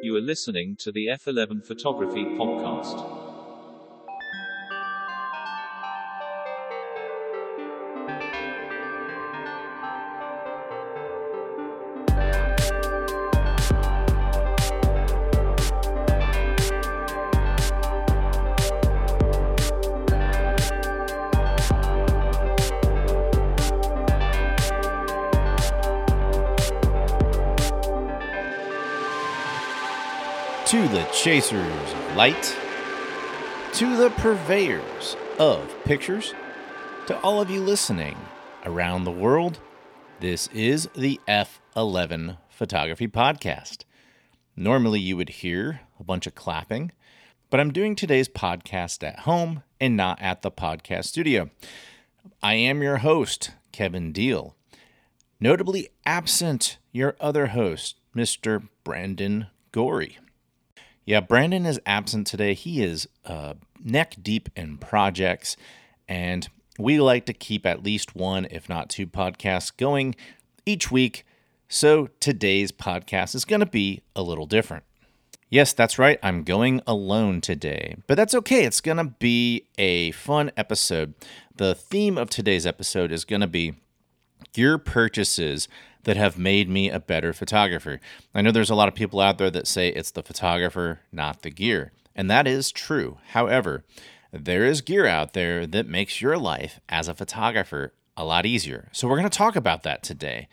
You are listening to the F11 Photography Podcast. Chasers of light, to the purveyors of pictures, to all of you listening around the world, this is the F11 Photography Podcast. Normally, you would hear a bunch of clapping, but I'm doing today's podcast at home and not at the podcast studio. I am your host, Kevin Deal. Notably absent your other host, Mr. Brandon Gorrie. Yeah, Brandon is absent today. He is uh, neck deep in projects, and we like to keep at least one, if not two podcasts going each week. So today's podcast is going to be a little different. Yes, that's right. I'm going alone today, but that's okay. It's going to be a fun episode. The theme of today's episode is going to be gear purchases that have made me a better photographer. I know there's a lot of people out there that say it's the photographer, not the gear. And that is true. However, there is gear out there that makes your life as a photographer a lot easier. So we're going to talk about that today.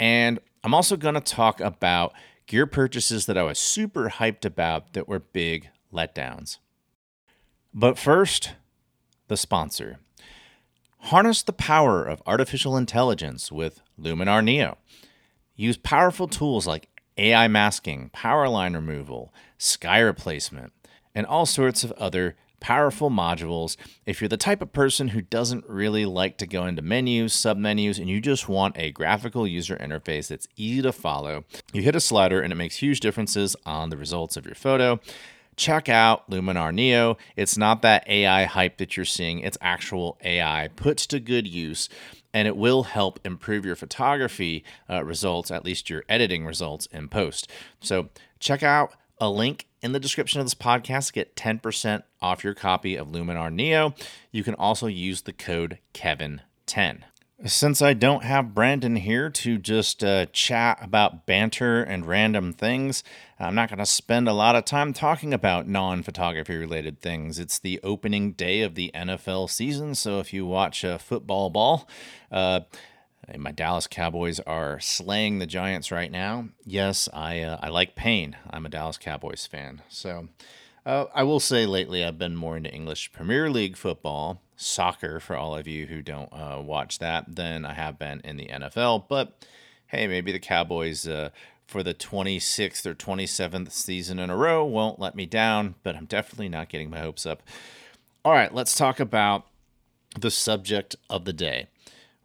And I'm also going to talk about gear purchases that I was super hyped about that were big letdowns. But first, the sponsor. Harness the power of artificial intelligence with Luminar Neo. Use powerful tools like AI masking, power line removal, sky replacement, and all sorts of other powerful modules. If you're the type of person who doesn't really like to go into menus, submenus, and you just want a graphical user interface that's easy to follow, you hit a slider and it makes huge differences on the results of your photo check out Luminar Neo. It's not that AI hype that you're seeing, it's actual AI put to good use. And it will help improve your photography uh, results, at least your editing results in post. So, check out a link in the description of this podcast to get 10% off your copy of Luminar Neo. You can also use the code Kevin10. Since I don't have Brandon here to just uh, chat about banter and random things, I'm not going to spend a lot of time talking about non photography related things. It's the opening day of the NFL season, so if you watch uh, football ball, uh, my Dallas Cowboys are slaying the Giants right now. Yes, I uh, I like pain. I'm a Dallas Cowboys fan, so uh, I will say lately I've been more into English Premier League football, soccer for all of you who don't uh, watch that, than I have been in the NFL. But hey, maybe the Cowboys uh, for the 26th or 27th season in a row won't let me down, but I'm definitely not getting my hopes up. All right, let's talk about the subject of the day.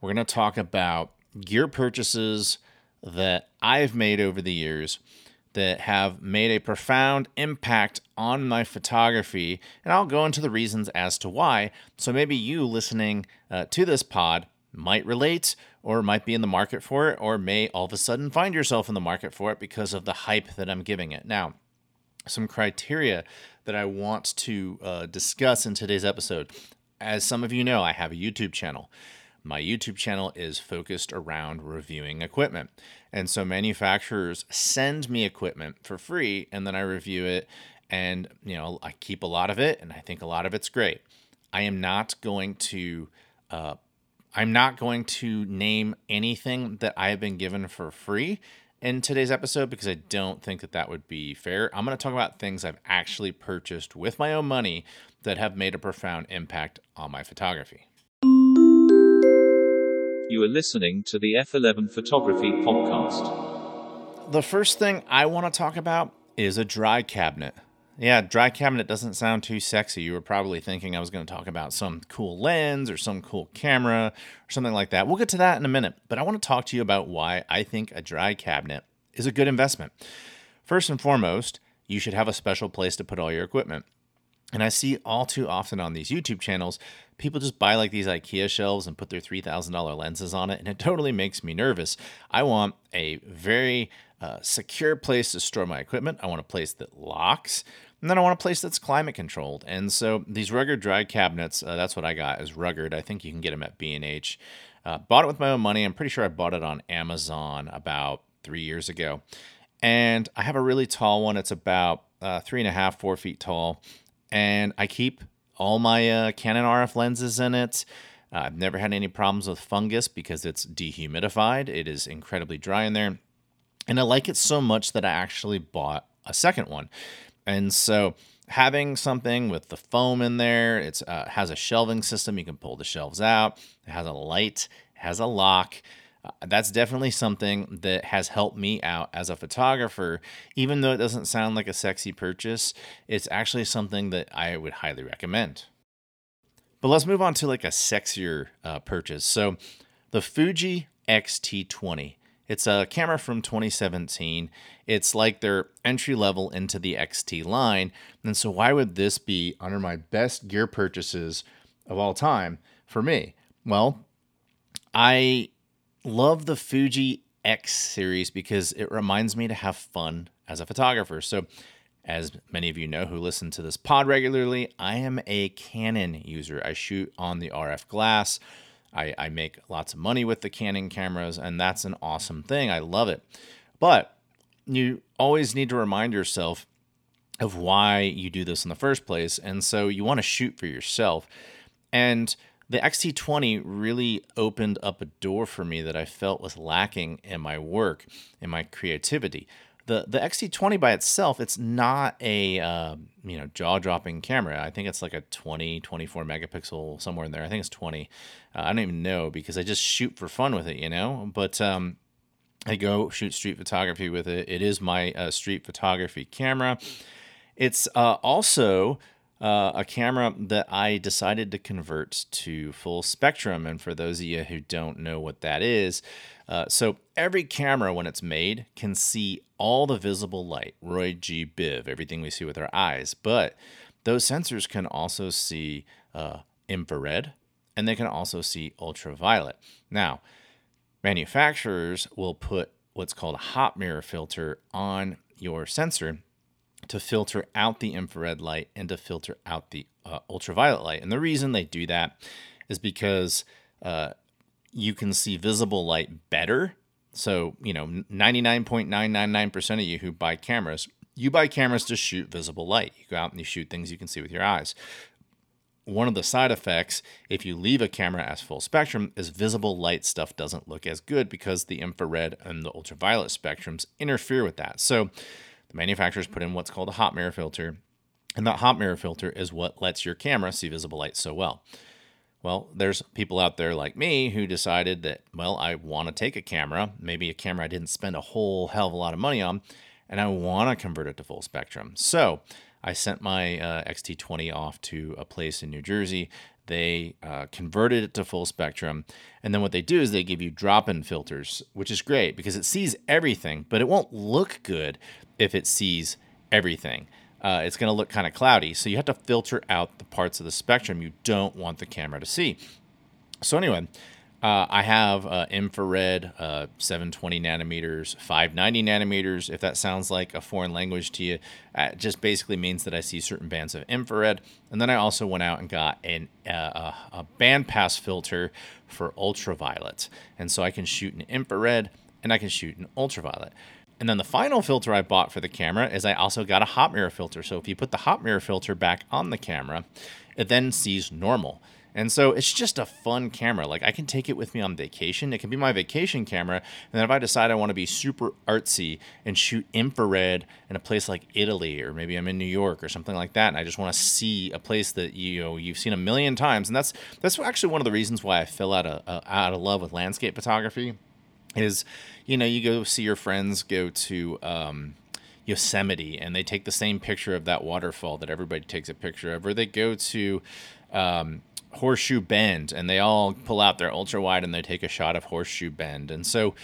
We're going to talk about gear purchases that I've made over the years that have made a profound impact on my photography. And I'll go into the reasons as to why. So maybe you listening uh, to this pod might relate or might be in the market for it, or may all of a sudden find yourself in the market for it because of the hype that I'm giving it. Now, some criteria that I want to uh, discuss in today's episode. As some of you know, I have a YouTube channel. My YouTube channel is focused around reviewing equipment. And so manufacturers send me equipment for free and then I review it and you know, I keep a lot of it and I think a lot of it's great. I am not going to uh, I'm not going to name anything that I have been given for free in today's episode because I don't think that that would be fair. I'm going to talk about things I've actually purchased with my own money that have made a profound impact on my photography. You are listening to the F11 Photography Podcast. The first thing I want to talk about is a dry cabinet. Yeah, dry cabinet doesn't sound too sexy. You were probably thinking I was going to talk about some cool lens or some cool camera or something like that. We'll get to that in a minute, but I want to talk to you about why I think a dry cabinet is a good investment. First and foremost, you should have a special place to put all your equipment. And I see all too often on these YouTube channels, people just buy like these IKEA shelves and put their $3,000 lenses on it, and it totally makes me nervous. I want a very a secure place to store my equipment. I want a place that locks. And then I want a place that's climate controlled. And so these Rugged dry cabinets, uh, that's what I got is Rugged. I think you can get them at B&H. Uh, bought it with my own money. I'm pretty sure I bought it on Amazon about three years ago. And I have a really tall one. It's about uh, three and a half, four feet tall. And I keep all my uh, Canon RF lenses in it. Uh, I've never had any problems with fungus because it's dehumidified. It is incredibly dry in there. And I like it so much that I actually bought a second one. And so having something with the foam in there, it uh, has a shelving system. You can pull the shelves out. It has a light, it has a lock. Uh, that's definitely something that has helped me out as a photographer. Even though it doesn't sound like a sexy purchase, it's actually something that I would highly recommend. But let's move on to like a sexier uh, purchase. So the Fuji X-T20 it's a camera from 2017. It's like their entry level into the XT line. And so, why would this be under my best gear purchases of all time for me? Well, I love the Fuji X series because it reminds me to have fun as a photographer. So, as many of you know who listen to this pod regularly, I am a Canon user. I shoot on the RF glass. I, I make lots of money with the Canon cameras, and that's an awesome thing. I love it. But you always need to remind yourself of why you do this in the first place. And so you want to shoot for yourself. And the XT20 really opened up a door for me that I felt was lacking in my work, in my creativity the the XT20 by itself, it's not a uh, you know jaw dropping camera. I think it's like a 20, 24 megapixel somewhere in there. I think it's 20. Uh, I don't even know because I just shoot for fun with it, you know. But um, I go shoot street photography with it. It is my uh, street photography camera. It's uh, also uh, a camera that I decided to convert to full spectrum. And for those of you who don't know what that is, uh, so every camera, when it's made, can see all the visible light, Roy G. Biv, everything we see with our eyes. But those sensors can also see uh, infrared and they can also see ultraviolet. Now, manufacturers will put what's called a hot mirror filter on your sensor to filter out the infrared light and to filter out the uh, ultraviolet light. And the reason they do that is because uh, you can see visible light better. So, you know, 99.999% of you who buy cameras, you buy cameras to shoot visible light. You go out and you shoot things you can see with your eyes. One of the side effects, if you leave a camera as full spectrum, is visible light stuff doesn't look as good because the infrared and the ultraviolet spectrums interfere with that. So, the manufacturers put in what's called a hot mirror filter, and that hot mirror filter is what lets your camera see visible light so well. Well, there's people out there like me who decided that, well, I want to take a camera, maybe a camera I didn't spend a whole hell of a lot of money on, and I want to convert it to full spectrum. So I sent my uh, XT20 off to a place in New Jersey. They uh, converted it to full spectrum. And then what they do is they give you drop in filters, which is great because it sees everything, but it won't look good if it sees everything uh, it's going to look kind of cloudy. So you have to filter out the parts of the spectrum you don't want the camera to see. So anyway, uh, I have uh, infrared, uh, 720 nanometers, 590 nanometers. If that sounds like a foreign language to you, uh, it just basically means that I see certain bands of infrared. And then I also went out and got an, uh, a band pass filter for ultraviolet. And so I can shoot in infrared and I can shoot in ultraviolet. And then the final filter I bought for the camera is I also got a hot mirror filter. So if you put the hot mirror filter back on the camera, it then sees normal. And so it's just a fun camera. Like I can take it with me on vacation. It can be my vacation camera. And then if I decide I want to be super artsy and shoot infrared in a place like Italy or maybe I'm in New York or something like that and I just want to see a place that you know you've seen a million times. And that's that's actually one of the reasons why I fell out of uh, out of love with landscape photography is you know you go see your friends go to um, Yosemite and they take the same picture of that waterfall that everybody takes a picture of, or they go to um, Horseshoe Bend and they all pull out their ultra wide and they take a shot of Horseshoe Bend. And so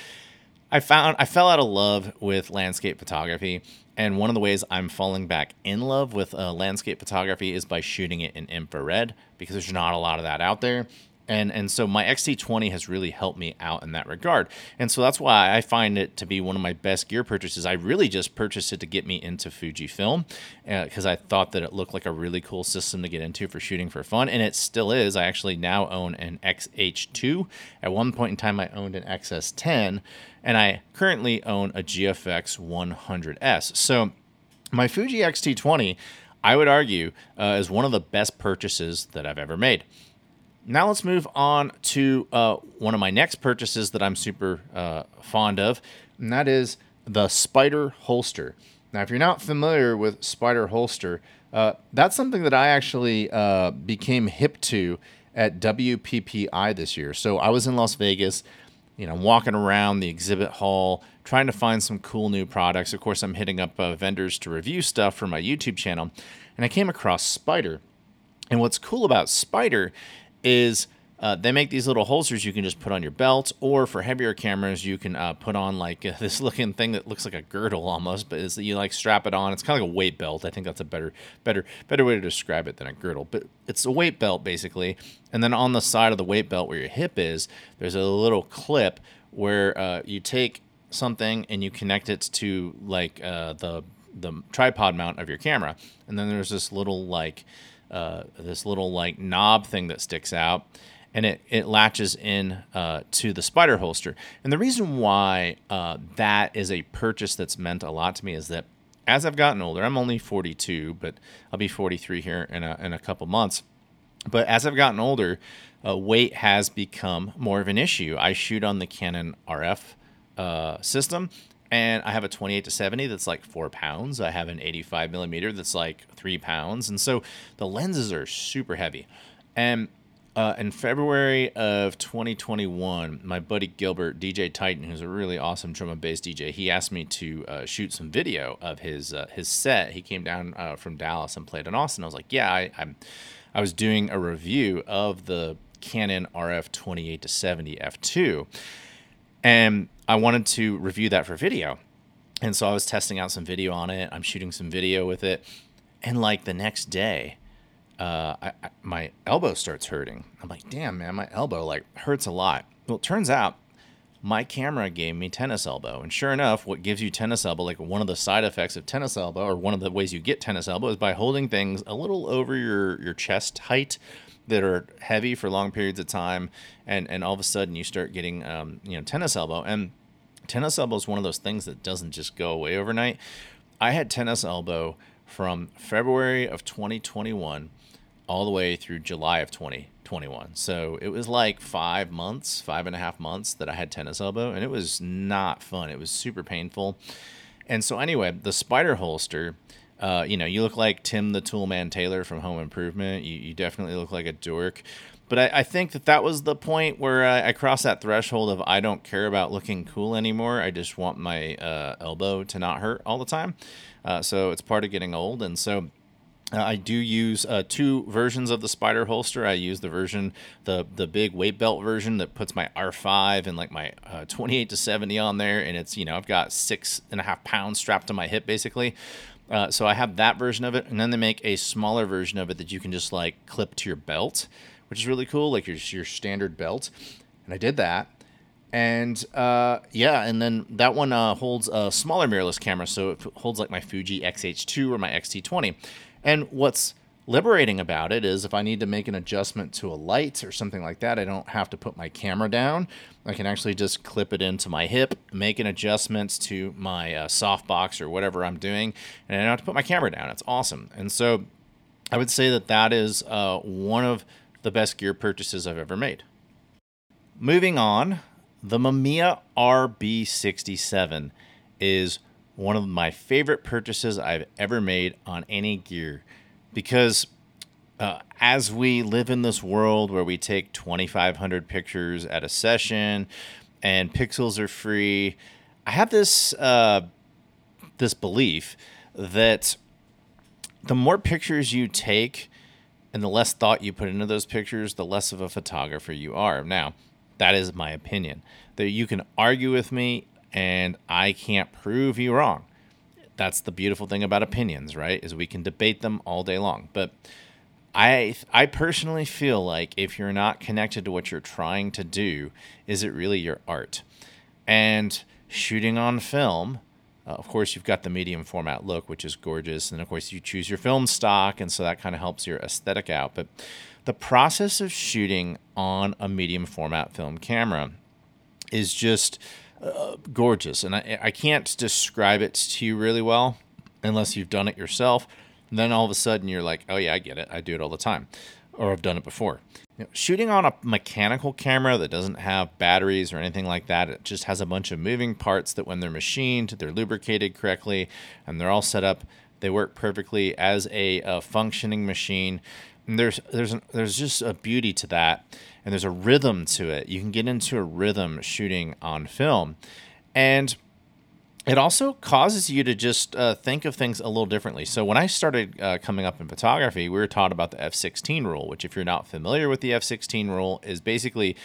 I found I fell out of love with landscape photography, and one of the ways I'm falling back in love with uh, landscape photography is by shooting it in infrared because there's not a lot of that out there. And and so my XT20 has really helped me out in that regard. And so that's why I find it to be one of my best gear purchases. I really just purchased it to get me into Fujifilm because uh, I thought that it looked like a really cool system to get into for shooting for fun, and it still is. I actually now own an XH2. At one point in time, I owned an XS10, and I currently own a GFX 100S. So my Fuji X-T20, I would argue, uh, is one of the best purchases that I've ever made. Now let's move on to uh, one of my next purchases that I'm super uh, fond of, and that is the Spider holster. Now, if you're not familiar with Spider holster, uh, that's something that I actually uh, became hip to at WPPI this year. So I was in Las Vegas, you know, walking around the exhibit hall, trying to find some cool new products. Of course, I'm hitting up uh, vendors to review stuff for my YouTube channel, and I came across Spider. And what's cool about Spider is uh, they make these little holsters you can just put on your belt, or for heavier cameras, you can uh, put on like uh, this looking thing that looks like a girdle almost, but that you like strap it on. It's kind of like a weight belt. I think that's a better, better, better way to describe it than a girdle. But it's a weight belt basically, and then on the side of the weight belt where your hip is, there's a little clip where uh, you take something and you connect it to like uh, the the tripod mount of your camera, and then there's this little like uh, this little like knob thing that sticks out and it, it latches in uh, to the spider holster. And the reason why uh, that is a purchase that's meant a lot to me is that as I've gotten older, I'm only 42, but I'll be 43 here in a, in a couple months. But as I've gotten older, uh, weight has become more of an issue. I shoot on the Canon RF uh, system, and I have a 28 to 70 that's like four pounds. I have an 85 millimeter that's like three pounds, and so the lenses are super heavy. And uh, in February of 2021, my buddy Gilbert, DJ Titan, who's a really awesome drum and bass DJ, he asked me to uh, shoot some video of his uh, his set. He came down uh, from Dallas and played in Austin. I was like, yeah, I, I'm, I was doing a review of the Canon RF 28 to 70 f2 and I wanted to review that for video. And so I was testing out some video on it. I'm shooting some video with it, and like the next day, uh, I, I, my elbow starts hurting. I'm like, damn, man, my elbow like hurts a lot. Well, it turns out my camera gave me tennis elbow. And sure enough, what gives you tennis elbow, like one of the side effects of tennis elbow, or one of the ways you get tennis elbow, is by holding things a little over your, your chest height that are heavy for long periods of time, and and all of a sudden you start getting um, you know tennis elbow. And tennis elbow is one of those things that doesn't just go away overnight. I had tennis elbow from February of 2021 all the way through July of 2021. So it was like five months, five and a half months that I had tennis elbow, and it was not fun. It was super painful. And so, anyway, the spider holster uh, you know, you look like Tim the Toolman Taylor from Home Improvement. You, you definitely look like a dork. But I, I think that that was the point where I, I, crossed that threshold of I don't care about looking cool anymore. I just want my uh, elbow to not hurt all the time. Uh, so it's part of getting old. And so uh, I do use uh, two versions of the spider holster. I use the version, the the big weight belt version that puts my R5 and like my uh, 28 to 70 on there, and it's you know I've got six and a half pounds strapped to my hip basically. Uh, so I have that version of it, and then they make a smaller version of it that you can just like clip to your belt, which is really cool, like your your standard belt. And I did that, and uh, yeah, and then that one uh, holds a smaller mirrorless camera, so it holds like my Fuji X-H2 or my X-T20. And what's liberating about it is if I need to make an adjustment to a light or something like that, I don't have to put my camera down. I can actually just clip it into my hip, make an adjustment to my uh, softbox or whatever I'm doing, and I don't have to put my camera down. It's awesome. And so I would say that that is uh, one of the best gear purchases I've ever made. Moving on, the Mamiya RB67 is one of my favorite purchases I've ever made on any gear because uh, as we live in this world where we take 2,500 pictures at a session and pixels are free, I have this uh, this belief that the more pictures you take and the less thought you put into those pictures, the less of a photographer you are. Now, that is my opinion. That you can argue with me and I can't prove you wrong that's the beautiful thing about opinions, right? Is we can debate them all day long. But I I personally feel like if you're not connected to what you're trying to do, is it really your art? And shooting on film, uh, of course, you've got the medium format look, which is gorgeous, and of course you choose your film stock, and so that kind of helps your aesthetic out. But the process of shooting on a medium format film camera is just gorgeous, and I, I can't describe it to you really well unless you've done it yourself. And then all of a sudden you're like, oh yeah, I get it. I do it all the time, or I've done it before. You know, shooting on a mechanical camera that doesn't have batteries or anything like that, it just has a bunch of moving parts that when they're machined, they're lubricated correctly, and they're all set up. They work perfectly as a, a functioning machine. And there's there's an, there's just a beauty to that, and there's a rhythm to it. You can get into a rhythm shooting on film, and it also causes you to just uh, think of things a little differently. So when I started uh, coming up in photography, we were taught about the f16 rule, which, if you're not familiar with the f16 rule, is basically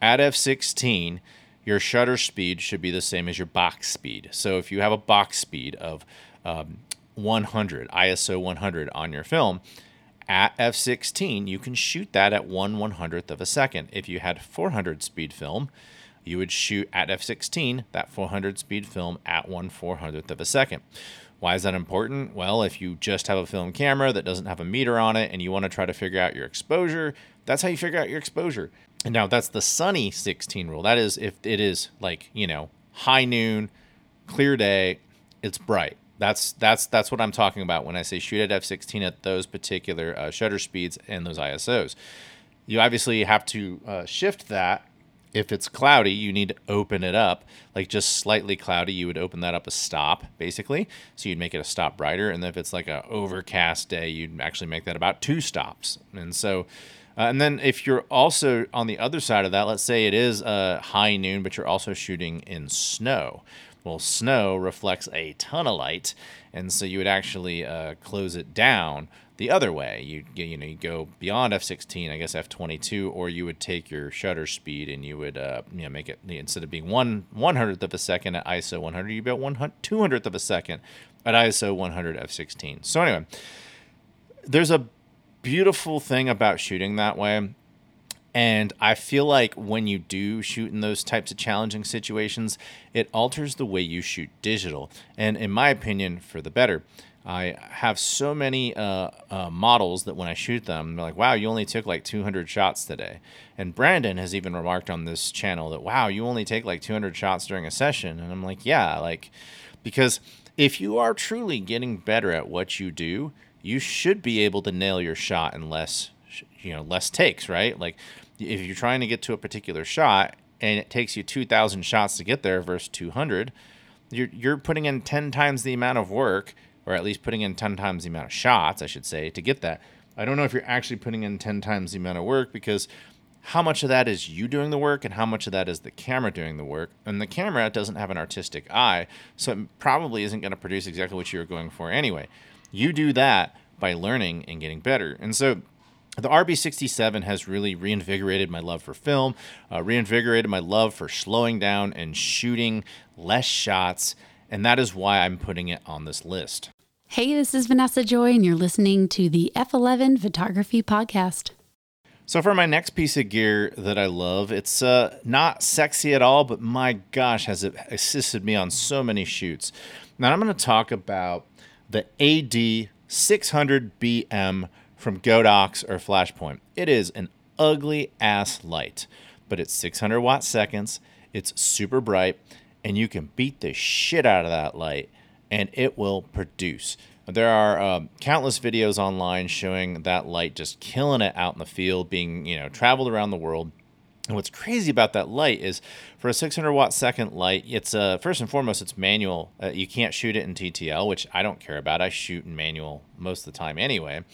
at f16, your shutter speed should be the same as your box speed. So if you have a box speed of um, 100 ISO 100 on your film, at f16 you can shoot that at one one hundredth of a second. If you had 400 speed film, you would shoot at f16 that 400 speed film at 1 400th of a second. Why is that important? Well, if you just have a film camera that doesn't have a meter on it and you want to try to figure out your exposure, that's how you figure out your exposure. And now that's the sunny 16 rule. That is if it is like, you know, high noon, clear day, it's bright. That's that's that's what I'm talking about when I say shoot at f16 at those particular uh, shutter speeds and those ISOs. You obviously have to uh, shift that if it's cloudy, you need to open it up. Like just slightly cloudy, you would open that up a stop, basically. So you'd make it a stop brighter. And if it's like a overcast day, you'd actually make that about two stops. And so, uh, and then if you're also on the other side of that, let's say it is a high noon, but you're also shooting in snow. Well, snow reflects a ton of light, and so you would actually uh, close it down the other way. You you know you go beyond f16, I guess f22, or you would take your shutter speed and you would uh, you know make it instead of being one one hundredth of a second at ISO 100, you be one two hundredth of a second at ISO 100 f16. So anyway, there's a beautiful thing about shooting that way. And I feel like when you do shoot in those types of challenging situations, it alters the way you shoot digital. And in my opinion, for the better. I have so many uh, uh, models that when I shoot them, they're like, wow, you only took like 200 shots today. And Brandon has even remarked on this channel that, wow, you only take like 200 shots during a session. And I'm like, yeah, like, because if you are truly getting better at what you do, you should be able to nail your shot in less, you know, less takes, right? Like, if you're trying to get to a particular shot and it takes you 2,000 shots to get there versus 200, you're, you're putting in 10 times the amount of work or at least putting in 10 times the amount of shots, I should say, to get that. I don't know if you're actually putting in 10 times the amount of work because how much of that is you doing the work and how much of that is the camera doing the work. And the camera doesn't have an artistic eye, so it probably isn't going to produce exactly what you're going for anyway. You do that by learning and getting better. And so the RB67 has really reinvigorated my love for film, uh, reinvigorated my love for slowing down and shooting less shots and that is why I'm putting it on this list. Hey, this is Vanessa Joy, and you're listening to the F11 Photography Podcast. So, for my next piece of gear that I love, it's uh, not sexy at all, but my gosh, has it assisted me on so many shoots. Now, I'm going to talk about the AD 600BM from Godox or Flashpoint. It is an ugly ass light, but it's 600 watt seconds, it's super bright, and you can beat the shit out of that light and it will produce. There are um, countless videos online showing that light just killing it out in the field, being you know traveled around the world. And what's crazy about that light is, for a 600 watt second light, it's uh, first and foremost it's manual. Uh, you can't shoot it in TTL, which I don't care about. I shoot in manual most of the time anyway.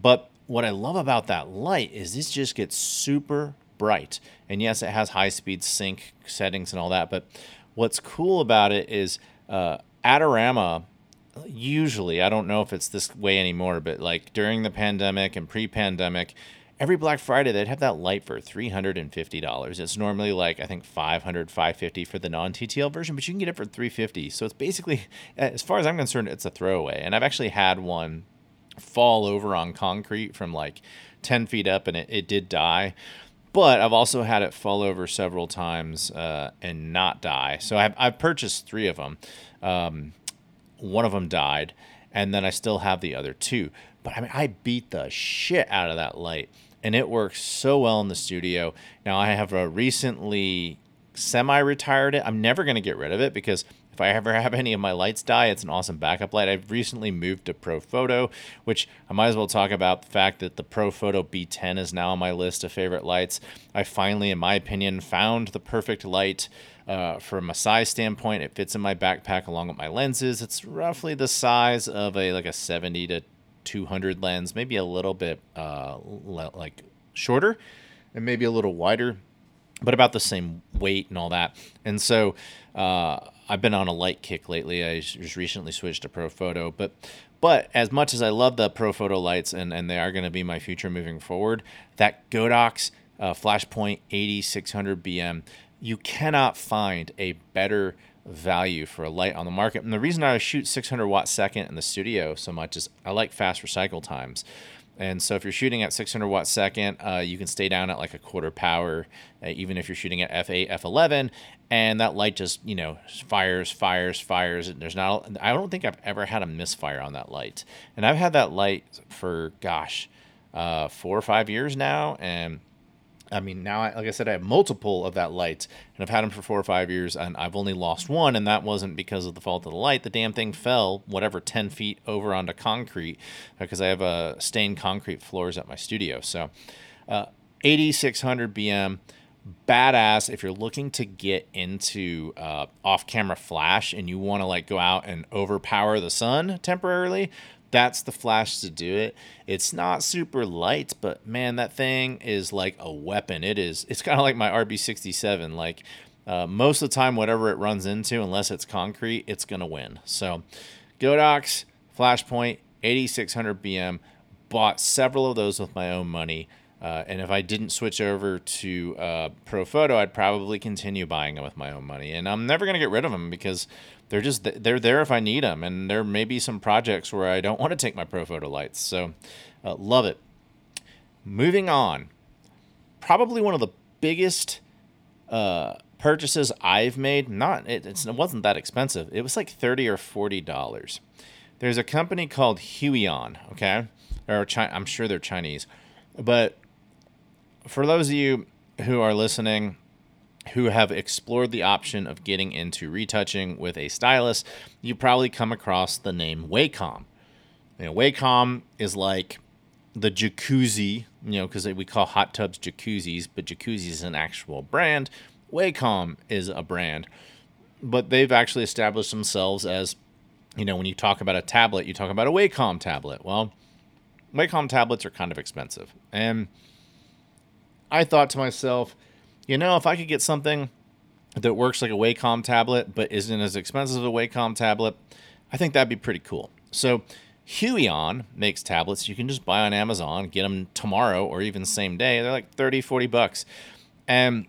But what I love about that light is this just gets super bright. And yes, it has high speed sync settings and all that, but what's cool about it is uh, Adorama usually i don't know if it's this way anymore but like during the pandemic and pre-pandemic every black friday they'd have that light for $350 it's normally like i think 500 550 for the non-ttl version but you can get it for 350 so it's basically as far as i'm concerned it's a throwaway. And i've actually had one fall over on concrete from like 10 feet up and it, it did die. But I've also had it fall over several times uh, and not die. So I've, I've purchased three of them. Um, one of them died, and then I still have the other two. But I mean, I beat the shit out of that light, and it works so well in the studio. Now I have a recently semi-retired it. I'm never going to get rid of it because if I ever have any of my lights die, it's an awesome backup light. I've recently moved to Profoto, which I might as well talk about the fact that the Profoto B10 is now on my list of favorite lights. I finally, in my opinion, found the perfect light. Uh, from a size standpoint, it fits in my backpack along with my lenses. It's roughly the size of a like a 70 to 200 lens, maybe a little bit uh, le- like shorter and maybe a little wider, but about the same weight and all that. And so uh, I've been on a light kick lately. I just recently switched to Profoto, but but as much as I love the Profoto lights and, and they are going to be my future moving forward, that Godox uh, Flashpoint AD 600 BM you cannot find a better value for a light on the market. And the reason I shoot 600 watt second in the studio so much is I like fast recycle times. And so if you're shooting at 600 watt second, uh, you can stay down at like a quarter power, uh, even if you're shooting at f8, f11, and that light just you know fires, fires, fires. And there's not. I don't think I've ever had a misfire on that light, and I've had that light for gosh, uh, four or five years now, and I mean, now, I, like I said, I have multiple of that light, and I've had them for four or five years, and I've only lost one, and that wasn't because of the fault of the light. The damn thing fell, whatever, 10 feet over onto concrete, because I have uh, stained concrete floors at my studio. So, uh, AD 600 BM, badass if you're looking to get into uh, off camera flash and you want to like go out and overpower the sun temporarily that's the flash to do it. It's not super light, but man, that thing is like a weapon. It is. It's kind of like my RB67. Like uh, most of the time, whatever it runs into, unless it's concrete, it's gonna win. So, Godox Flashpoint AD 600 BM. Bought several of those with my own money. Uh, and if I didn't switch over to uh, Profoto, I'd probably continue buying them with my own money. And I'm never going to get rid of them because they're just they're there if I need them, and there may be some projects where I don't want to take my Profoto lights. So, uh, love it. Moving on, probably one of the biggest uh, purchases I've made. Not it, it wasn't that expensive. It was like thirty or forty dollars. There's a company called Huion. Okay, or Chi- I'm sure they're Chinese, but for those of you who are listening who have explored the option of getting into retouching with a stylus, you probably come across the name Wacom. You know, Wacom is like the jacuzzi, you know, because we call hot tubs jacuzzis, but jacuzzi is an actual brand. Wacom is a brand, but they've actually established themselves as, you know, when you talk about a tablet, you talk about a Wacom tablet. Well, Wacom tablets are kind of expensive. And I thought to myself, you know, if I could get something that works like a Wacom tablet but isn't as expensive as a Wacom tablet, I think that'd be pretty cool. So, Huion makes tablets you can just buy on Amazon, get them tomorrow or even same day. They're like 30, 40 bucks. And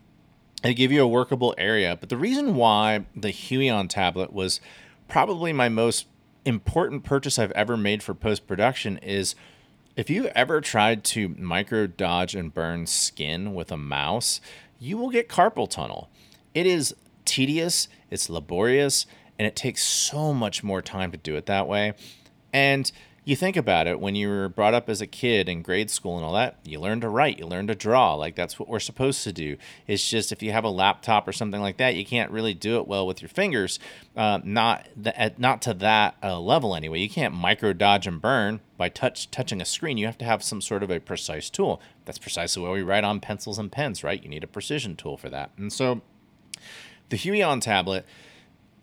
they give you a workable area. But the reason why the Huion tablet was probably my most important purchase I've ever made for post production is if you've ever tried to micro dodge and burn skin with a mouse, you will get carpal tunnel. It is tedious, it's laborious, and it takes so much more time to do it that way. And you think about it when you were brought up as a kid in grade school and all that, you learn to write, you learn to draw. Like that's what we're supposed to do. It's just if you have a laptop or something like that, you can't really do it well with your fingers. Uh, not th- not to that uh, level anyway. You can't micro dodge and burn by touch touching a screen. You have to have some sort of a precise tool. That's precisely why we write on pencils and pens, right? You need a precision tool for that. And so the Huion tablet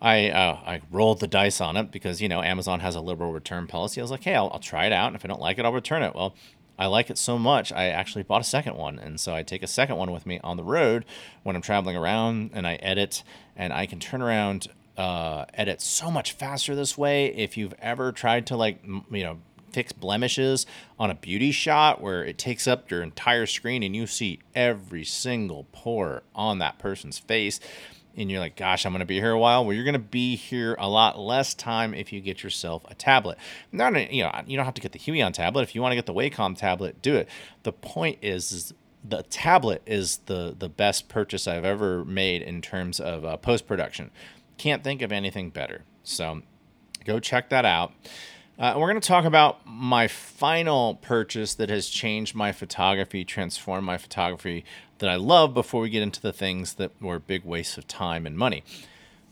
I uh, I rolled the dice on it because you know Amazon has a liberal return policy. I was like, hey, I'll, I'll try it out, and if I don't like it, I'll return it. Well, I like it so much, I actually bought a second one, and so I take a second one with me on the road when I'm traveling around, and I edit, and I can turn around, uh, edit so much faster this way. If you've ever tried to like you know fix blemishes on a beauty shot where it takes up your entire screen and you see every single pore on that person's face and you're like, gosh, I'm going to be here a while. Well, you're going to be here a lot less time if you get yourself a tablet. Not, a, you know, you don't have to get the Huion tablet. If you want to get the Wacom tablet, do it. The point is, is the tablet is the the best purchase I've ever made in terms of uh, post production. Can't think of anything better. So go check that out. Uh, we're going to talk about my final purchase that has changed my photography, transformed my photography that I love before we get into the things that were big wastes of time and money.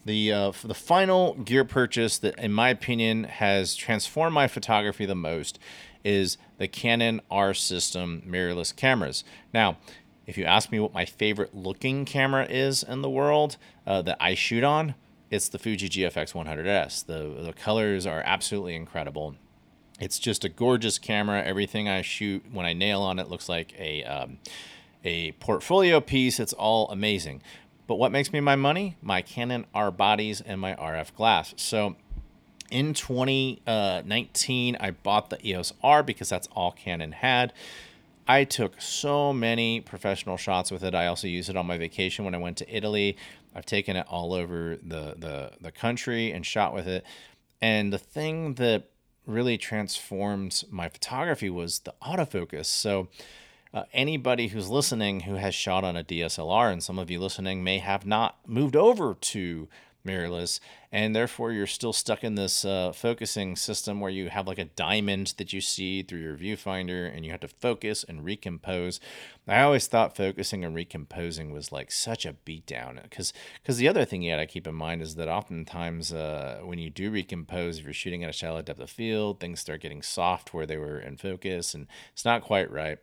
The uh, the final gear purchase that, in my opinion, has transformed my photography the most is the Canon R System mirrorless cameras. Now, if you ask me what my favorite looking camera is in the world uh, that I shoot on, it's the Fuji GFX 100S. The the colors are absolutely incredible. It's just a gorgeous camera. Everything I shoot when I nail on it looks like a um, a portfolio piece. It's all amazing. But what makes me my money? My Canon R bodies and my RF glass. So in 2019, I bought the EOS R because that's all Canon had. I took so many professional shots with it. I also used it on my vacation when I went to Italy. I've taken it all over the, the, the country and shot with it. And the thing that really transformed my photography was the autofocus. So, uh, anybody who's listening who has shot on a DSLR, and some of you listening may have not moved over to mirrorless, and therefore you're still stuck in this uh, focusing system where you have like a diamond that you see through your viewfinder and you have to focus and recompose. I always thought focusing and recomposing was like such a beatdown because because the other thing you got to keep in mind is that oftentimes uh, when you do recompose, if you're shooting at a shallow depth of field, things start getting soft where they were in focus, and it's not quite right.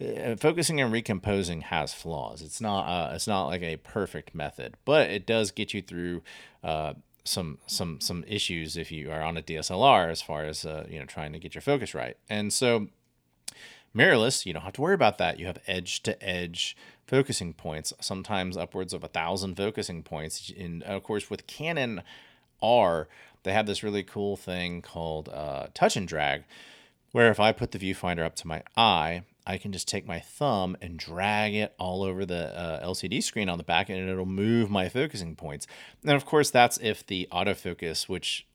Uh, focusing and recomposing has flaws. It's not uh, it's not like a perfect method, but it does get you through uh, some some some issues if you are on a DSLR as far as uh, you know trying to get your focus right. And so mirrorless, you don't have to worry about that. You have edge to edge focusing points, sometimes upwards of a thousand focusing points. And of course, with Canon R, they have this really cool thing called uh, touch and drag, where if I put the viewfinder up to my eye I can just take my thumb and drag it all over the uh, LCD screen on the back and it'll move my focusing points. And of course, that's if the autofocus, which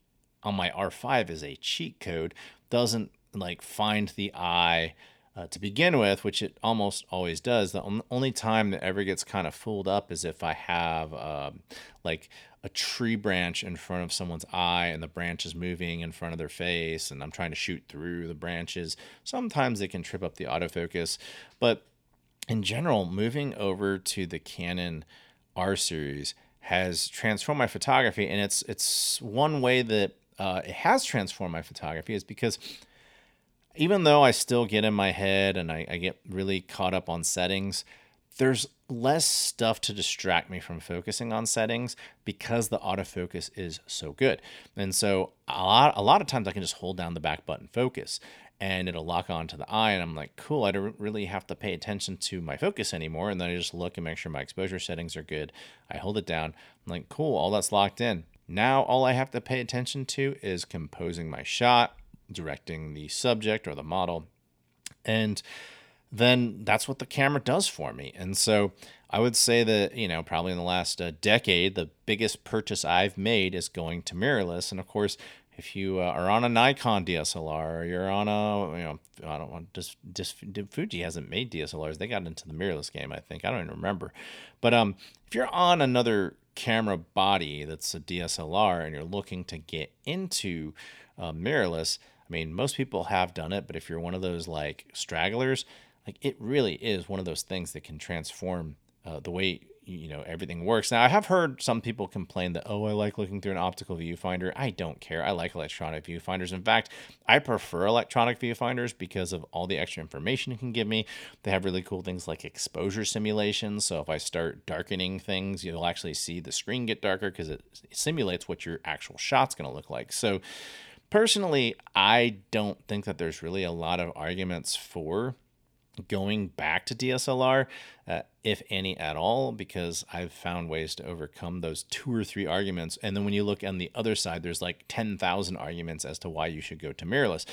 on my R5 is a cheat code, doesn't like find the eye uh, to begin with, which it almost always does. The only time that ever gets kind of fooled up is if I have um, like a tree branch in front of someone's eye and the branch is moving in front of their face and I'm trying to shoot through the branches. Sometimes they can trip up the autofocus, but in general, moving over to the Canon R series has transformed my photography, and it's it's one way that uh, it has transformed my photography is because even though I still get in my head and I, I get really caught up on settings, there's less stuff to distract me from focusing on settings because the autofocus is so good. And so a lot a lot of times I can just hold down the back button focus and it'll lock onto the eye and I'm like, cool, I don't really have to pay attention to my focus anymore. And then I just look and make sure my exposure settings are good. I hold it down. I'm like, cool, all that's locked in. Now all I have to pay attention to is composing my shot directing the subject or the model. And then that's what the camera does for me. And so I would say that, you know, probably in the last uh, decade, the biggest purchase I've made is going to mirrorless. And of course, if you uh, are on a Nikon DSLR or you're on a, you know, I don't want just just Fuji hasn't made DSLRs. They got into the mirrorless game, I think. I don't even remember. But um, if you're on another camera body that's a DSLR and you're looking to get into uh, mirrorless, I mean, most people have done it, but if you're one of those like stragglers, like it really is one of those things that can transform uh, the way you know everything works. Now, I have heard some people complain that oh, I like looking through an optical viewfinder. I don't care. I like electronic viewfinders. In fact, I prefer electronic viewfinders because of all the extra information it can give me. They have really cool things like exposure simulations. So if I start darkening things, you'll actually see the screen get darker because it simulates what your actual shot's going to look like. So personally, I don't think that there's really a lot of arguments for going back to DSLR, uh, if any at all, because I've found ways to overcome those two or three arguments. And then when you look on the other side, there's like 10,000 arguments as to why you should go to mirrorless.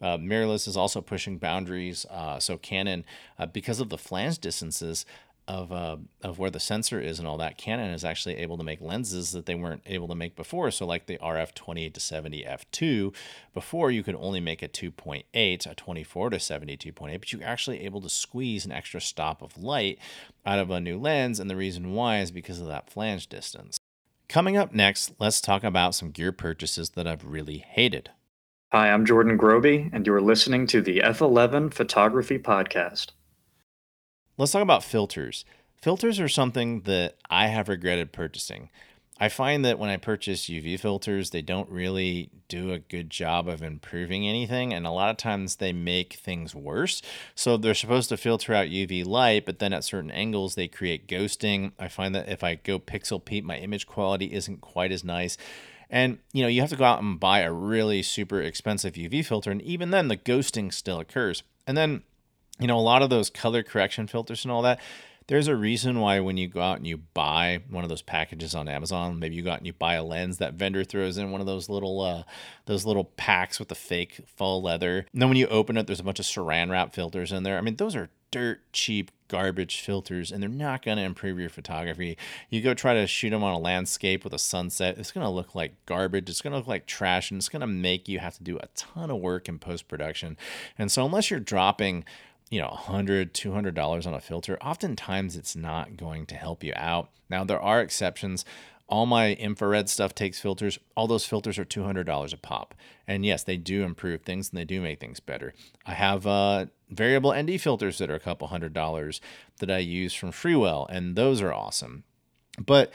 Uh, mirrorless is also pushing boundaries. Uh, so Canon, uh, because of the flange distances, of uh, of where the sensor is and all that, Canon is actually able to make lenses that they weren't able to make before. So like the RF 28 to 70 f2, before you could only make a 2.8, a 24 to 70 2.8, but you're actually able to squeeze an extra stop of light out of a new lens, and the reason why is because of that flange distance. Coming up next, let's talk about some gear purchases that I've really hated. Hi, I'm Jordan Groby, and you're listening to the F11 Photography Podcast. Let's talk about filters. Filters are something that I have regretted purchasing. I find that when I purchase UV filters, they don't really do a good job of improving anything, and a lot of times they make things worse. So they're supposed to filter out UV light, but then at certain angles they create ghosting. I find that if I go pixel peep, my image quality isn't quite as nice. And you know, you have to go out and buy a really super expensive UV filter, and even then the ghosting still occurs. And then you know, a lot of those color correction filters and all that, there's a reason why when you go out and you buy one of those packages on Amazon, maybe you go out and you buy a lens that vendor throws in one of those little uh, those little packs with the fake faux leather. And then when you open it, there's a bunch of saran wrap filters in there. I mean, those are dirt cheap garbage filters and they're not going to improve your photography. You go try to shoot them on a landscape with a sunset, it's going to look like garbage. It's going to look like trash and it's going to make you have to do a ton of work in post production. And so, unless you're dropping you know, 100 $200 on a filter, oftentimes it's not going to help you out. Now, there are exceptions. All my infrared stuff takes filters. All those filters are $200 a pop. And yes, they do improve things and they do make things better. I have uh, variable ND filters that are a couple hundred dollars that I use from Freewell, and those are awesome. But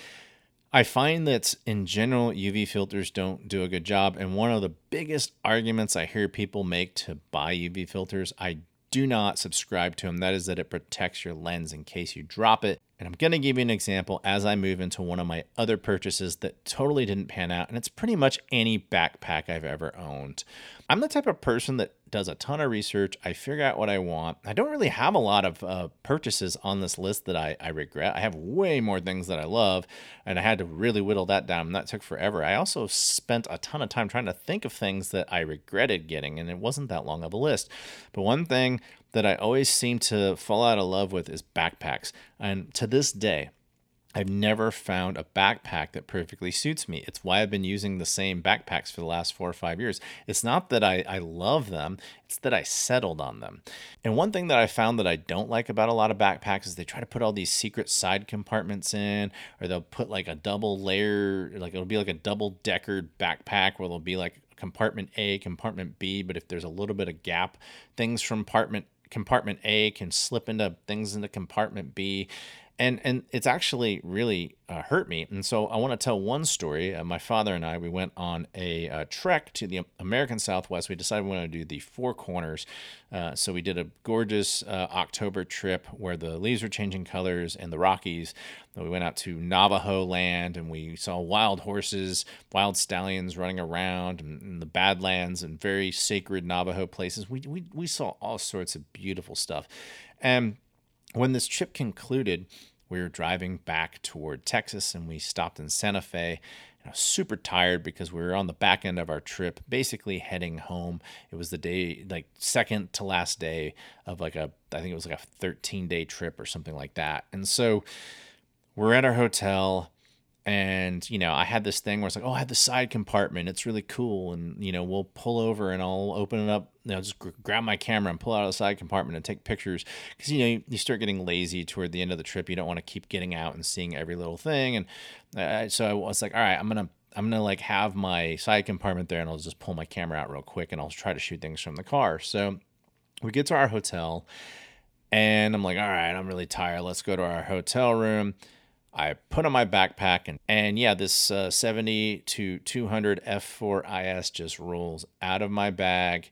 I find that in general, UV filters don't do a good job. And one of the biggest arguments I hear people make to buy UV filters, I do not subscribe to them. That is that it protects your lens in case you drop it. And I'm going to give you an example as I move into one of my other purchases that totally didn't pan out. And it's pretty much any backpack I've ever owned. I'm the type of person that does a ton of research. I figure out what I want. I don't really have a lot of uh, purchases on this list that I, I regret. I have way more things that I love, and I had to really whittle that down. And that took forever. I also spent a ton of time trying to think of things that I regretted getting, and it wasn't that long of a list. But one thing that I always seem to fall out of love with is backpacks. And to this day, I've never found a backpack that perfectly suits me. It's why I've been using the same backpacks for the last four or five years. It's not that I, I love them, it's that I settled on them. And one thing that I found that I don't like about a lot of backpacks is they try to put all these secret side compartments in, or they'll put like a double layer, like it'll be like a double deckered backpack where there'll be like compartment A, compartment B, but if there's a little bit of gap, things from compartment compartment A can slip into things into compartment B and and it's actually really uh, hurt me. And so I want to tell one story. Uh, my father and I we went on a uh, trek to the American Southwest. We decided we wanted to do the Four Corners. Uh, so we did a gorgeous uh, October trip where the leaves were changing colors in the Rockies. We went out to Navajo land and we saw wild horses, wild stallions running around in the Badlands and very sacred Navajo places. We, we, we saw all sorts of beautiful stuff. And when this trip concluded, we were driving back toward Texas and we stopped in Santa Fe. I was super tired because we were on the back end of our trip, basically heading home. It was the day, like second to last day of like a, I think it was like a 13 day trip or something like that. And so we're at our hotel and you know i had this thing where it's like oh i have the side compartment. It's really cool. And you know we'll pull over and i'll open it up you know just gr- grab my camera and pull out of the side compartment and take pictures. Because you know you, you, start getting lazy toward the end of the trip. You don't want to keep getting out and seeing every little thing. And uh, so i was like all right i'm gonna i'm gonna like have my side compartment there and i'll just pull my camera out real quick and i'll try to shoot things from the car. So we get to our hotel and i'm like all right i'm really tired. Let's go to our hotel room I put on my backpack and and yeah, this uh, 70 to 200 F4 IS just rolls out of my bag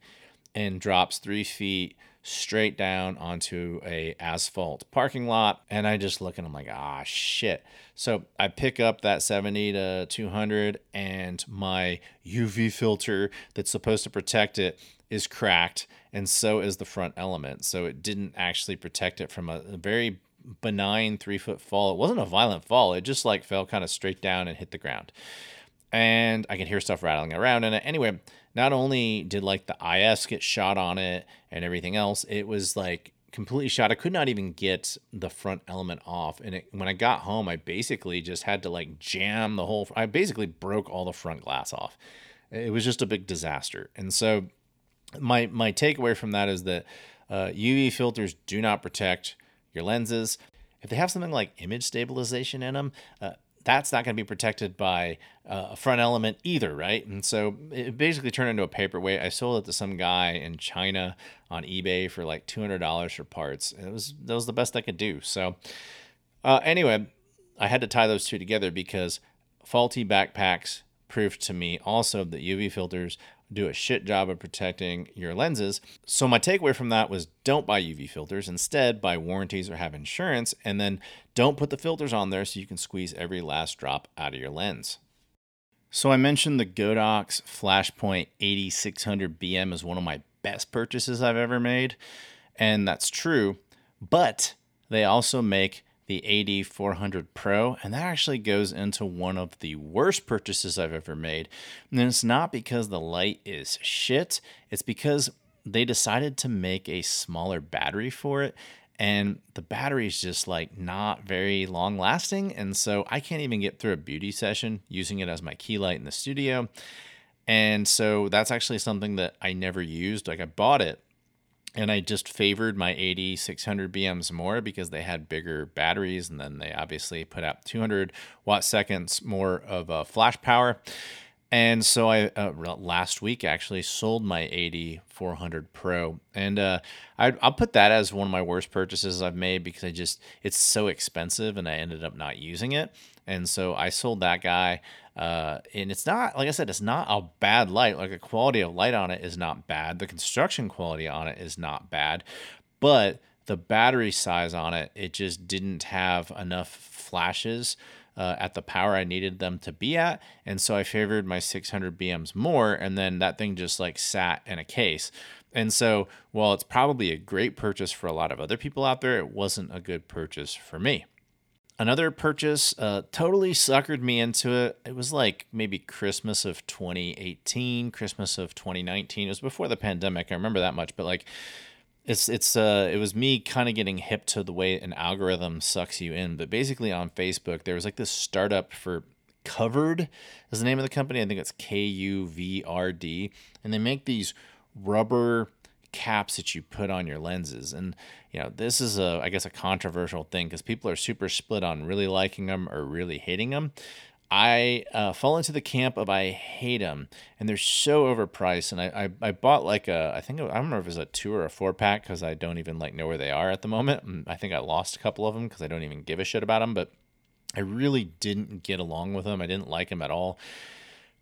and drops three feet straight down onto a asphalt parking lot. And i just look and i'm like ah shit. So i pick up that 70 to 200 and my uv filter that's supposed to protect it is cracked and so is the front element. So it didn't actually protect it from a very benign three foot fall. It wasn't a violent fall. It just like fell kind of straight down and hit the ground. And I can hear stuff rattling around in it. Anyway, not only did like the IS get shot on it and everything else, it was like completely shot. I could not even get the front element off. And it, when I got home, I basically just had to like jam the whole, I basically broke all the front glass off. It was just a big disaster. And so my, my takeaway from that is that uh, UV filters do not protect your lenses. If they have something like image stabilization in them, uh, that's not going to be protected by uh, a front element either, right? And so it basically turned into a paperweight. I sold it to some guy in China on eBay for like two hundred dollars for parts. It was that was the best I could do. So uh, anyway, I had to tie those two together because faulty backpacks proved to me also that UV filters do a shit job of protecting your lenses. So my takeaway from that was don't buy UV filters. Instead, buy warranties or have insurance, and then don't put the filters on there so you can squeeze every last drop out of your lens. So I mentioned the Godox Flashpoint AD 600 BM is one of my best purchases I've ever made, and that's true. But they also make the AD 400 Pro, and that actually goes into one of the worst purchases I've ever made. And it's not because the light is shit, it's because they decided to make a smaller battery for it. And the battery is just like not very long lasting. And so I can't even get through a beauty session using it as my key light in the studio. And so that's actually something that I never used. Like I bought it and I just favored my AD 600 BMs more because they had bigger batteries, and then they obviously put out 200 watt seconds more of uh, flash power. And so I uh, last week actually sold my AD 400 Pro, and uh, I, will put that as one of my worst purchases I've made because I just it's so expensive, and I ended up not using it. And so I sold that guy. Uh, and it's not like I said, it's not a bad light. Like the quality of light on it is not bad. The construction quality on it is not bad, but the battery size on it, it just didn't have enough flashes uh, at the power I needed them to be at. And so I favored my 600 BMs more. And then that thing just like sat in a case. And so while it's probably a great purchase for a lot of other people out there, it wasn't a good purchase for me. Another purchase uh, totally suckered me into it. It was like maybe Christmas of 2018, Christmas of 2019. It was before the pandemic. I remember that much, but like it's it's uh it was me kind of getting hip to the way an algorithm sucks you in. But basically on Facebook, there was like this startup for Kuvrd is the name of the company. I think it's K U V R D, and they make these rubber caps that you put on your lenses. And you know, this is a I guess a controversial thing because people are super split on really liking them or really hating them. I uh, fall into the camp of I hate them, and they're so overpriced. And I, I, I bought like a I think I don't remember if it was a two or a four pack because I don't even like know where they are at the moment. I think I lost a couple of them because I don't even give a shit about them. But I really didn't get along with them. I didn't like them at all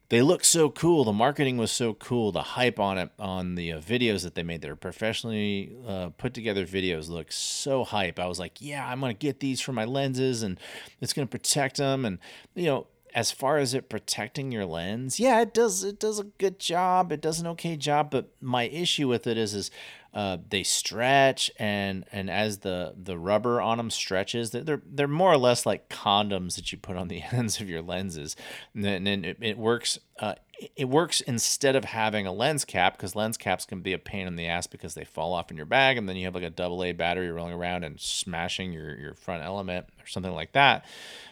they look so cool. The marketing was so cool. The hype on it, on the uh, videos that they made, their professionally uh, put together videos look so hype. I was like, yeah, I'm to get these for my lenses and it's to protect them. And, you know, as far as it protecting your lens, yeah, it does. It does a good job. It does an okay job. But my issue with it is, is uh, they stretch, and and as the the rubber on them stretches, they're they're more or less like condoms that you put on the ends of your lenses, and then, it, it works. Uh, it works instead of having a lens cap because lens caps can be a pain in the ass because they fall off in your bag and then you have like a double A battery rolling around and smashing your, your front element or something like that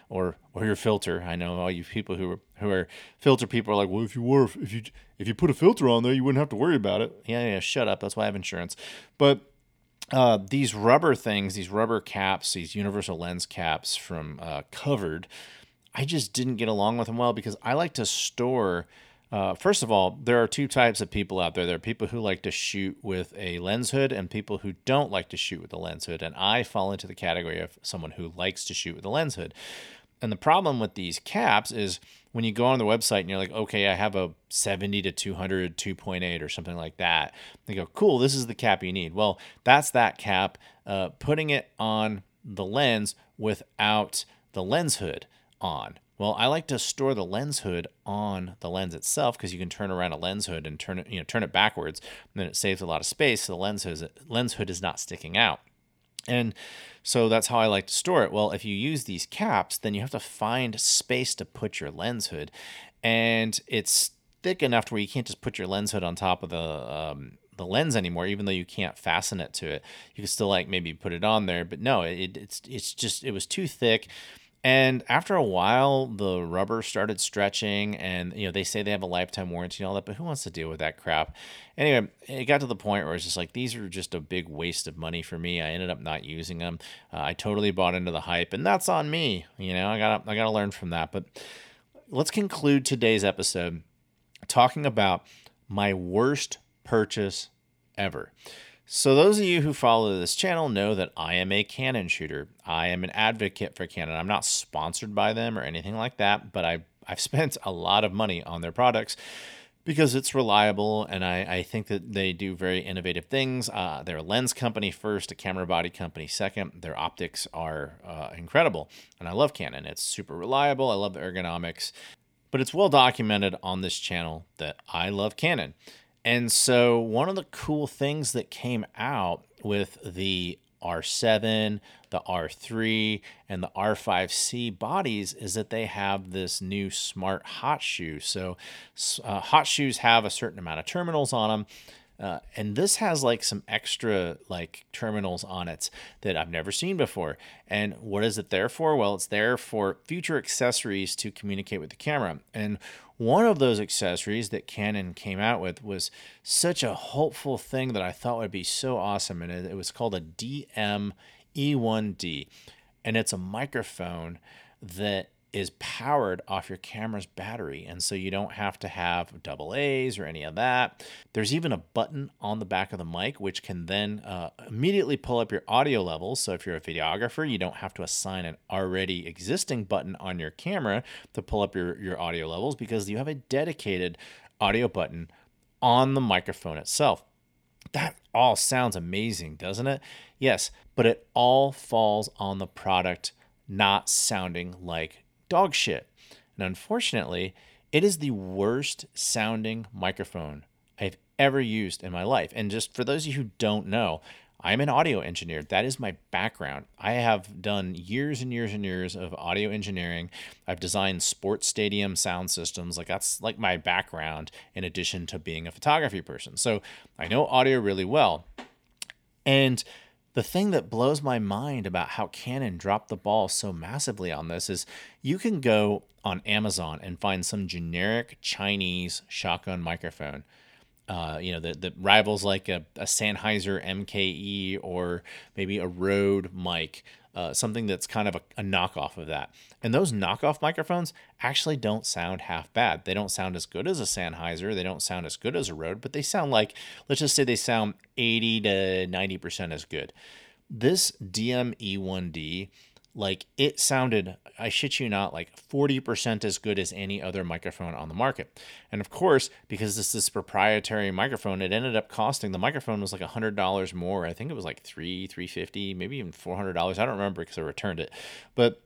or or your filter. I know all you people who are who are filter people are like, well, if you were if you if you put a filter on there, you wouldn't have to worry about it. Yeah, yeah, shut up. That's why I have insurance. But uh, these rubber things, these rubber caps, these universal lens caps from uh, Kuvrd, I just didn't get along with them well because I like to store. Uh, first of all, there are two types of people out there. There are people who like to shoot with a lens hood and people who don't like to shoot with a lens hood. And I fall into the category of someone who likes to shoot with a lens hood. And the problem with these caps is when you go on the website and you're like, okay, I have a 70 to 200 2.8 or something like that. They go, cool, this is the cap you need. Well, that's that cap. Uh, putting it on the lens without the lens hood on. Well, I like to store the lens hood on the lens itself because you can turn around a lens hood and turn it, you know, turn it backwards, and then it saves a lot of space. So the lens hood, lens hood is not sticking out. And so that's how I like to store it. Well, if you use these caps, then you have to find space to put your lens hood. And it's thick enough to where you can't just put your lens hood on top of the um, the lens anymore, even though you can't fasten it to it. You can still like maybe put it on there, but no, it, it's it's just it was too thick. And after a while, the rubber started stretching, and you know they say they have a lifetime warranty and all that, but who wants to deal with that crap? Anyway, it got to the point where it's just like these are just a big waste of money for me. I ended up not using them. Uh, I totally bought into the hype, and that's on me. You know, I got I got to learn from that. But let's conclude today's episode talking about my worst purchase ever. So, those of you who follow this channel know that I am a Canon shooter. I am an advocate for Canon. I'm not sponsored by them or anything like that, but I, I've spent a lot of money on their products because it's reliable and I, I think that they do very innovative things. Uh, they're a lens company first, a camera body company second. Their optics are uh, incredible, and I love Canon. It's super reliable. I love the ergonomics, but it's well documented on this channel that I love Canon. And so, one of the cool things that came out with the R7, the R3, and the R5C bodies is that they have this new smart hot shoe. So, uh, hot shoes have a certain amount of terminals on them uh, and this has like some extra like terminals on it that I've never seen before. And what is it there for? Well, it's there for future accessories to communicate with the camera. And one of those accessories that Canon came out with was such a hopeful thing that I thought would be so awesome. And it, it was called a DM E1D. And it's a microphone that is powered off your camera's battery. And so you don't have to have double A's or any of that. There's even a button on the back of the mic, which can then uh, immediately pull up your audio levels. So if you're a videographer, you don't have to assign an already existing button on your camera to pull up your, your audio levels because you have a dedicated audio button on the microphone itself. That all sounds amazing, doesn't it? Yes, but it all falls on the product not sounding like dog shit. And unfortunately, it is the worst sounding microphone I've ever used in my life. And just for those of you who don't know, I'm an audio engineer. That is my background. I have done years and years and years of audio engineering. I've designed sports stadium sound systems. Like that's like my background in addition to being a photography person. So I know audio really well. And the thing that blows my mind about how Canon dropped the ball so massively on this is you can go on Amazon and find some generic Chinese shotgun microphone. Uh, you know, that, that rivals like a, a Sennheiser MKE or maybe a Rode mic, uh, something that's kind of a, a knockoff of that. And those knockoff microphones actually don't sound half bad. They don't sound as good as a Sennheiser. They don't sound as good as a Rode, but they sound like, let's just say they sound 80 to 90% as good. This DME1D, like it sounded, I shit you not, like 40% as good as any other microphone on the market. And of course, because this is proprietary microphone, it ended up costing the microphone was like $100 more. I think it was like three, 350, maybe even $400. I don't remember because I returned it. But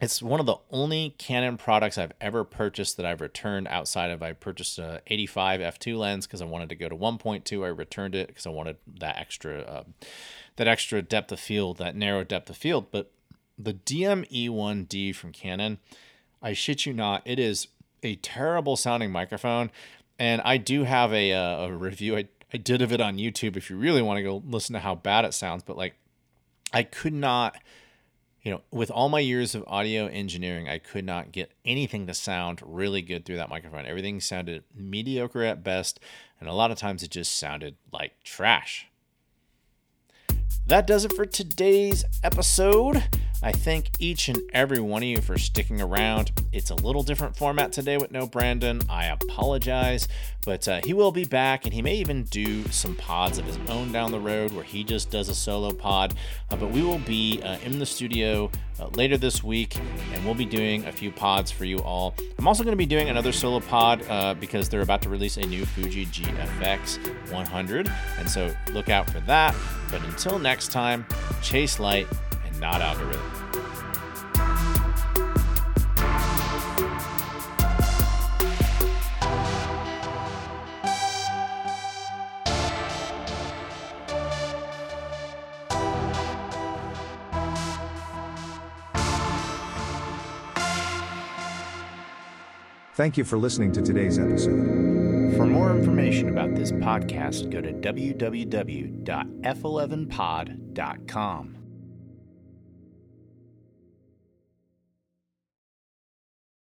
it's one of the only Canon products I've ever purchased that I've returned outside of I purchased a 85 f2 lens because I wanted to go to 1.2. I returned it because I wanted that extra uh, that extra depth of field, that narrow depth of field. But the DME1D from Canon, I shit you not, it is a terrible sounding microphone. And I do have a, uh, a review I, I did of it on YouTube if you really want to go listen to how bad it sounds. But like, I could not you know, with all my years of audio engineering, I could not get anything to sound really good through that microphone. Everything sounded mediocre at best, and a lot of times it just sounded like trash. That does it for today's episode. I thank each and every one of you for sticking around. It's a little different format today with no Brandon. I apologize, but uh, he will be back and he may even do some pods of his own down the road where he just does a solo pod. Uh, but we will be uh, in the studio uh, later this week and we'll be doing a few pods for you all. I'm also going to be doing another solo pod uh, because they're about to release a new Fuji GFX 100. And so look out for that. But until next time, chase light not algorithm. Thank you for listening to today's episode. For more information about this podcast, go to www.f11pod.com.